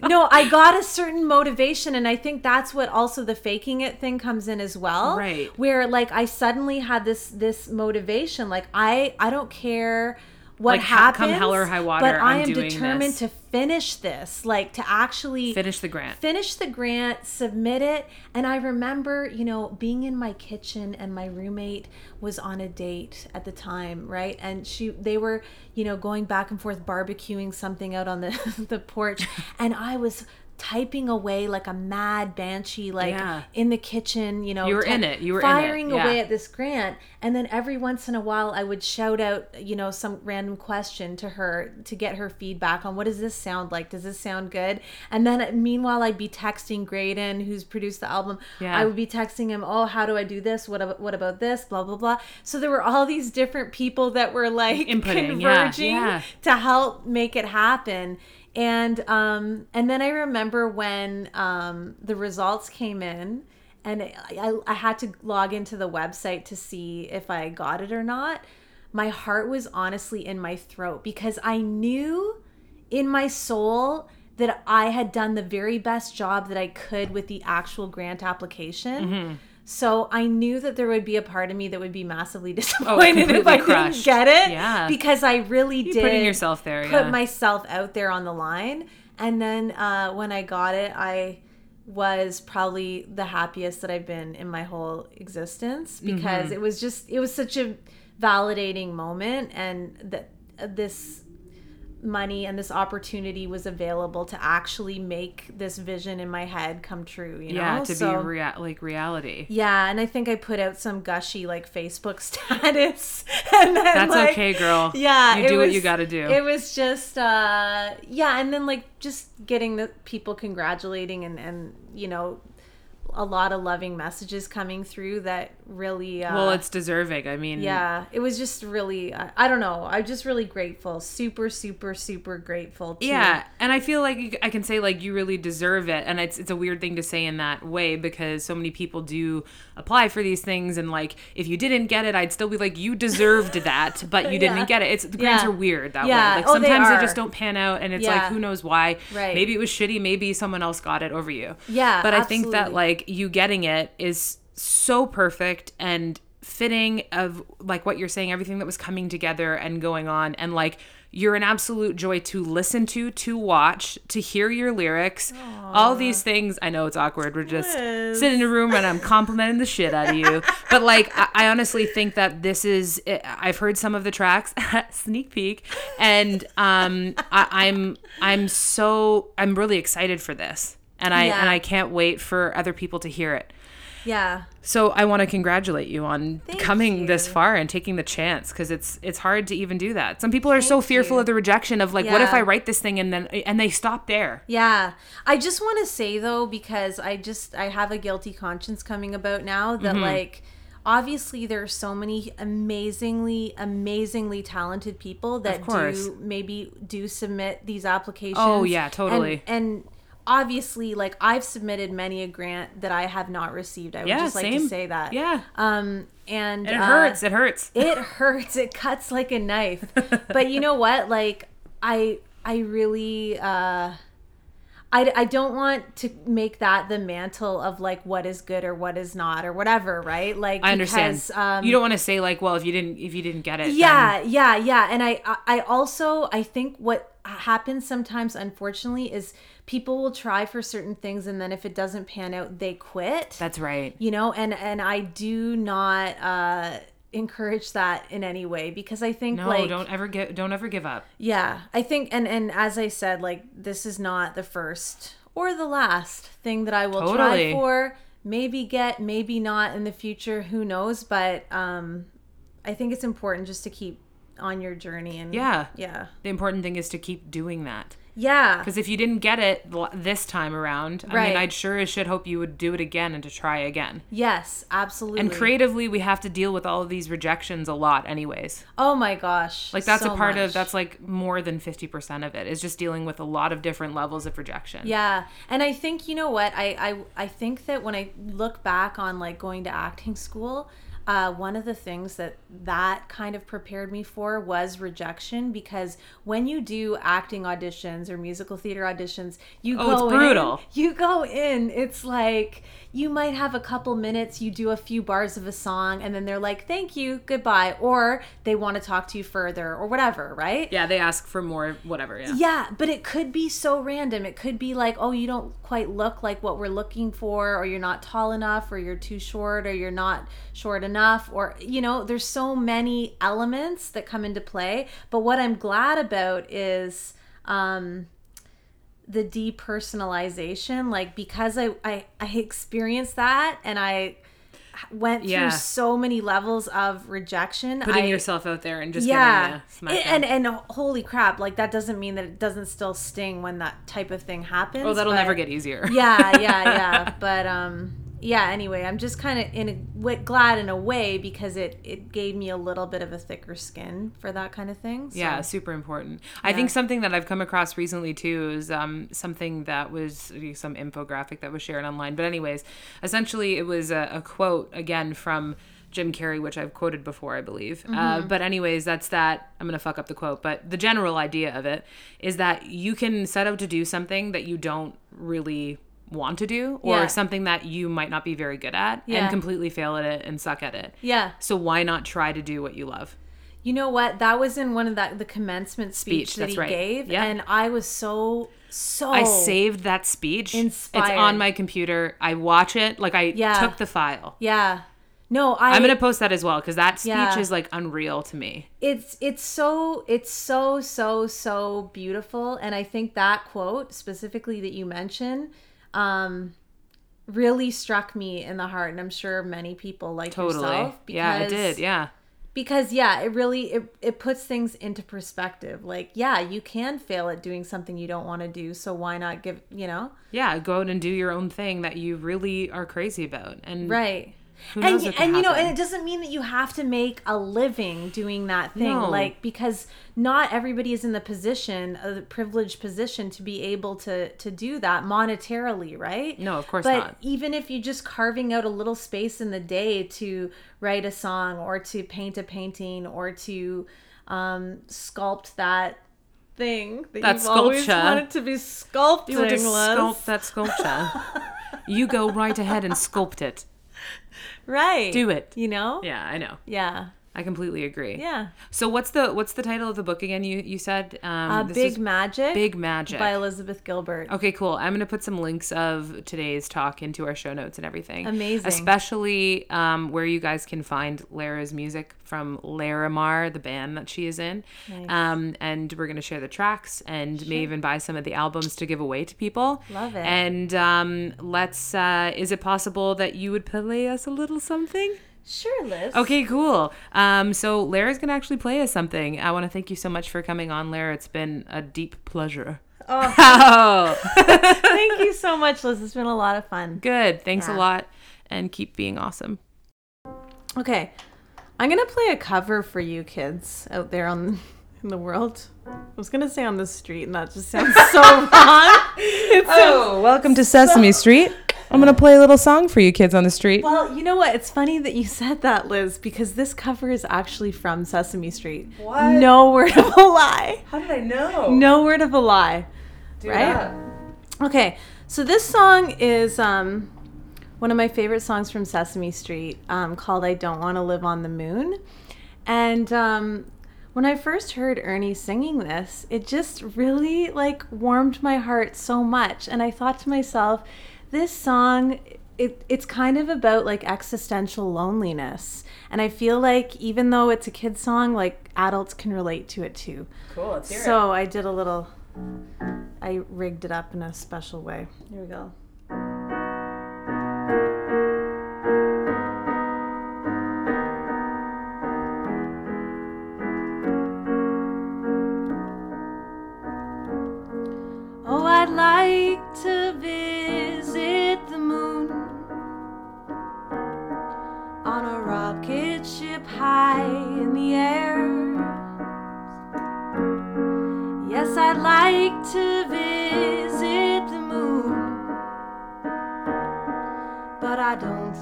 No, I got a certain motivation, and I think that's what also the faking it thing comes in as well. Right. Where like I suddenly had this this motivation, like I I don't care what Like, ha- come hell or high water, but I I'm determined this. to finish this, like to actually Finish the grant. finish the grant, submit it, and I remember, you know, being in my kitchen and my roommate was on a date at the time, right? And she they were, you know, going back and forth barbecuing something out on the the porch and I was typing away like a mad banshee like Yeah. in the kitchen, you know, You were ty- in it. You were firing away at this grant and then every once in a while I would shout out, you know, some random question to her to get her feedback on what does this sound like? Does this sound good? And then uh, meanwhile I'd be texting Graydon who's produced the album. Yeah. I would be texting him, "Oh, how do I do this? What about what about this? blah blah blah." So there were all these different people that were like Inputting, yeah, converging yeah. to help make it happen. And um and then I remember when um the results came in and I, I had to log into the website to see if I got it or not. My heart was honestly in my throat because I knew in my soul that I had done the very best job that I could with the actual grant application. Mm-hmm. So I knew that there would be a part of me that would be massively disappointed if Oh, completely I crushed. didn't get it. Yeah. Because I really did putting yourself there, Put yeah. myself out there on the line. And then uh, when I got it, I was probably the happiest that I've been in my whole existence because Mm-hmm. it was just it was such a validating moment and that uh, this money and this opportunity was available to actually make this vision in my head come true you yeah, know to So- be rea- like reality. yeah and i think i put out some gushy like facebook status and then That's like, okay, girl. yeah You do what you gotta do. it was just uh yeah and then like just getting the people congratulating and and you know a lot of loving messages coming through that really uh well, it's deserving. I mean, yeah it was just really I, I don't know i'm just really grateful super super super grateful to Yeah, and I feel like you- I can say like you really deserve it, and it's it's a weird thing to say in that way because so many people do apply for these things, and like if you didn't get it, I'd still be like you deserved that, but you Yeah. didn't get it. It's the grants Yeah. are weird that Yeah. way. Like Oh, they sometimes they, are. just don't pan out, and it's like who knows why. Right. Maybe it was shitty. Maybe someone else got it over you. Yeah, But I think that like you getting it is so perfect and fitting of like what you're saying everything that was coming together and going on. And like you're an absolute joy to listen to to watch to hear your lyrics. All these things i know it's awkward. We're just Yes. sitting in a room and i'm complimenting the shit out of you. But like I, I honestly think that this is i've heard some of the tracks sneak peek and um I, i'm i'm so i'm really excited for this. And i Yeah. and i can't wait for other people to hear it yeah so I want to congratulate you on Thank coming this far and taking the chance because it's it's hard to even do that. Some people are so fearful you. of the rejection of like, what if I write this thing and then and they stop there. Yeah. I just want to say though because I just I have a guilty conscience coming about now Mm-hmm. that like obviously there are so many amazingly amazingly talented people that do maybe do submit these applications. Oh, yeah, And- totally. And, obviously like I've submitted many a grant that I have not received. I would Yeah, just like to say that. Yeah. Um and And it uh, hurts. It hurts. it hurts it cuts like a knife but you know what like i i really uh I, I don't want to make that the mantle of like what is good or what is not or whatever right like I understand. because, um, you don't want to say like, well, if you didn't, if you didn't get it, then- yeah yeah yeah and I, I i also i think what happens sometimes unfortunately is people will try for certain things and then if it doesn't pan out they quit that's right. you know and and i do not uh encourage that in any way because i think No, like don't ever give, don't ever give up. yeah i think and and as i said like this is not the first or the last thing that i will Totally. try for maybe get maybe not in the future who knows but um i think it's important just to keep on your journey and Yeah. yeah The important thing is to keep doing that. yeah Because if you didn't get it this time around, I mean, Right. I'd sure as shit hope you would do it again and to try again. yes absolutely And creatively, we have to deal with all of these rejections a lot, anyways. oh my gosh Like that's so a part much. of that's like more than fifty percent of it is just dealing with a lot of different levels of rejection. Yeah, and I think you know what I I I think that when I look back on like going to acting school, uh, one of the things that that kind of prepared me for was rejection because when you do acting auditions or musical theater auditions, you Oh, go it's brutal. in. You go in. It's like you might have a couple minutes, you do a few bars of a song, and then they're like, "Thank you, goodbye," or they want to talk to you further or whatever, right? Yeah, they ask for more, whatever. Yeah. Yeah, but it could be so random. It could be like, oh, you don't quite look like what we're looking for, or you're not tall enough, or you're too short, or you're not short enough, or, you know, there's so many elements that come into play. But what I'm glad about is, um, the depersonalization. Like because I, I i experienced that and i went through so many levels of rejection Putting I, yourself out there and just yeah. getting a smack and, and and holy crap like that doesn't mean that it doesn't still sting when that type of thing happens oh, that'll but- never get easier. yeah yeah yeah. But um yeah anyway i'm just kind of in a w- glad in a way because it it gave me a little bit of a thicker skin for that kind of thing so. Yeah, super important. I think something that I've come across recently too is um, something that was some infographic that was shared online. But anyways, essentially it was a, a quote again from Jim Carrey, which I've quoted before, I believe. Uh, but anyways, that's that. I'm gonna fuck up the quote, but the general idea of it is that you can set out to do something that you don't really want to do or Yeah. something that you might not be very good at Yeah. and completely fail at it and suck at it. yeah So why not try to do what you love? You know what? That was in one of the the commencement speech, Speech, that he right. gave, Yeah. and I was so so. I saved that speech. Inspired. It's on my computer. I watch it. Like I Yeah. took the file. Yeah. No, I. I'm gonna post that as well because that speech Yeah. is like unreal to me. It's it's so it's so so so beautiful, and I think that quote specifically that you mentioned, um, really struck me in the heart, and I'm sure many people like Totally. yourself. yeah, it did. Yeah. because yeah it really it, it puts things into perspective like yeah you can fail at doing something you don't want to do so why not give you know Yeah. Go out and do your own thing that you really are crazy about. And right Who and and you know and it doesn't mean that you have to make a living doing that thing No. like because not everybody is in the position a privileged position to be able to to do that monetarily right No, of course but not. even if you're just carving out a little space in the day to write a song or to paint a painting or to um, sculpt that thing that, That you've always sculpture. wanted to be sculpting. you want to sculpt that sculpture. you go right ahead and sculpt it. Right? Do it. You know? Yeah, I know. Yeah. I completely agree. Yeah. So what's the what's the title of the book again? You you said um, Uh, Big Magic. Big Magic. by Elizabeth Gilbert. Okay, cool. I'm going to put some links of today's talk into our show notes and everything. Amazing. Especially um, where you guys can find Lara's music from Laramar, the band that she is in. Nice. Um, and we're going to share the tracks and may even buy some of the albums to give away to people. Love it. And um, let's, uh, is it possible that you would play us a little something? Sure, Liz. Okay, cool. Um, so Lara's gonna actually play us something. I want to thank you so much for coming on, Lara. It's been a deep pleasure. Oh, Oh, thank you so much, Liz. It's been a lot of fun. good. Thanks Yeah. a lot, and keep being awesome. Okay. I'm going to play a cover for you kids out there on in the world. I was gonna say on the street, and that just sounds so wrong. It Oh, welcome to Sesame Street. I'm gonna play a little song for you kids on the street. well, you know what? It's funny that you said that, Liz, because this cover is actually from Sesame Street. What? No word of a lie. How did I know? No word of a lie. Do right? that. Okay, so this song is um, one of my favorite songs from Sesame Street um, called I Don't Want to Live on the Moon. And um, when I first heard Ernie singing this, it just really like warmed my heart so much. And I thought to myself, this song, it, it's kind of about like existential loneliness. And I feel like even though it's a kid song, like adults can relate to it too. Cool. Let's hear So I did a little, I rigged it up in a special way. Here we go.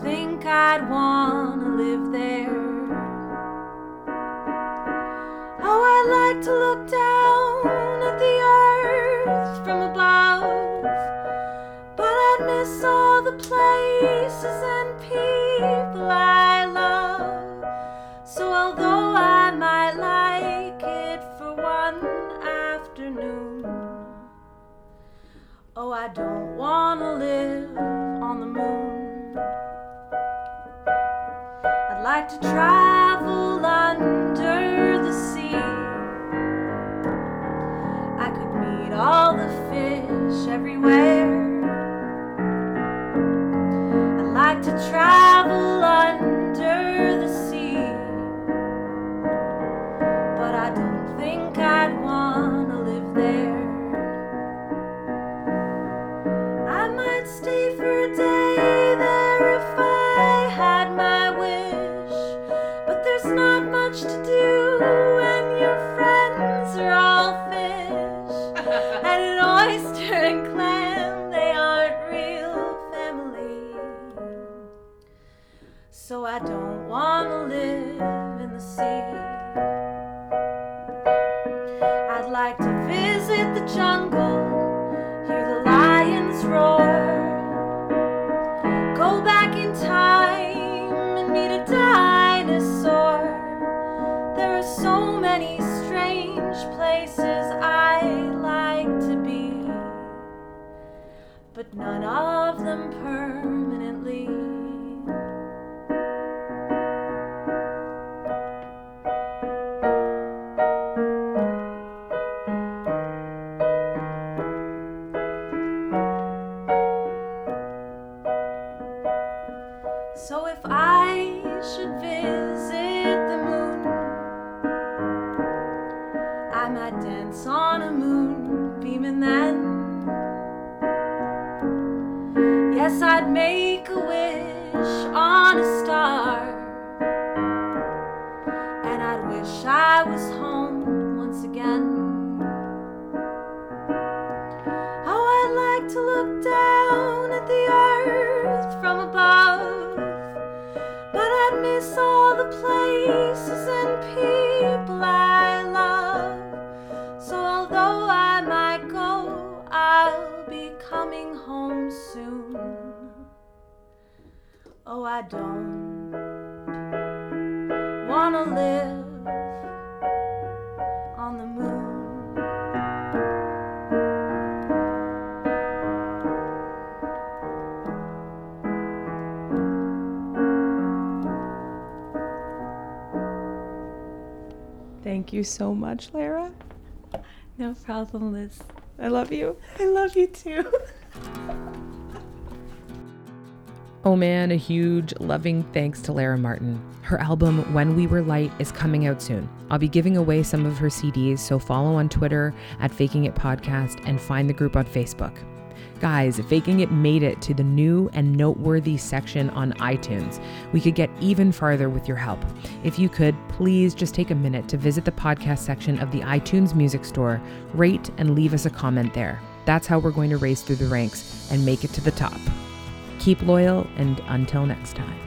Think I'd want to live there. Oh, I'd like to look down at the earth from above, but I'd miss all the places and people I love. So, although I might like it for one afternoon, oh, I don't want to live like to travel under the sea. I could meet all the fish everywhere. Them wish I was home once again. Oh, I'd like to look down at the earth from above, but I'd miss all the places and people I love. So, although I might go, I'll be coming home soon. Oh, I don't want to live Thank you so much, Lara. No problem, Liz. I love you. I love you too. Oh man, a huge loving thanks to Lara Martin. Her album When We Were Light is coming out soon. I'll be giving away some of her CDs, so follow on Twitter at Faking It Podcast and find the group on Facebook. Guys, Faking It made it to the new and noteworthy section on iTunes. We could get even farther with your help. If you could, please just take a minute to visit the podcast section of the iTunes Music Store, rate, and leave us a comment there. That's how we're going to race through the ranks and make it to the top. Keep loyal, and until next time.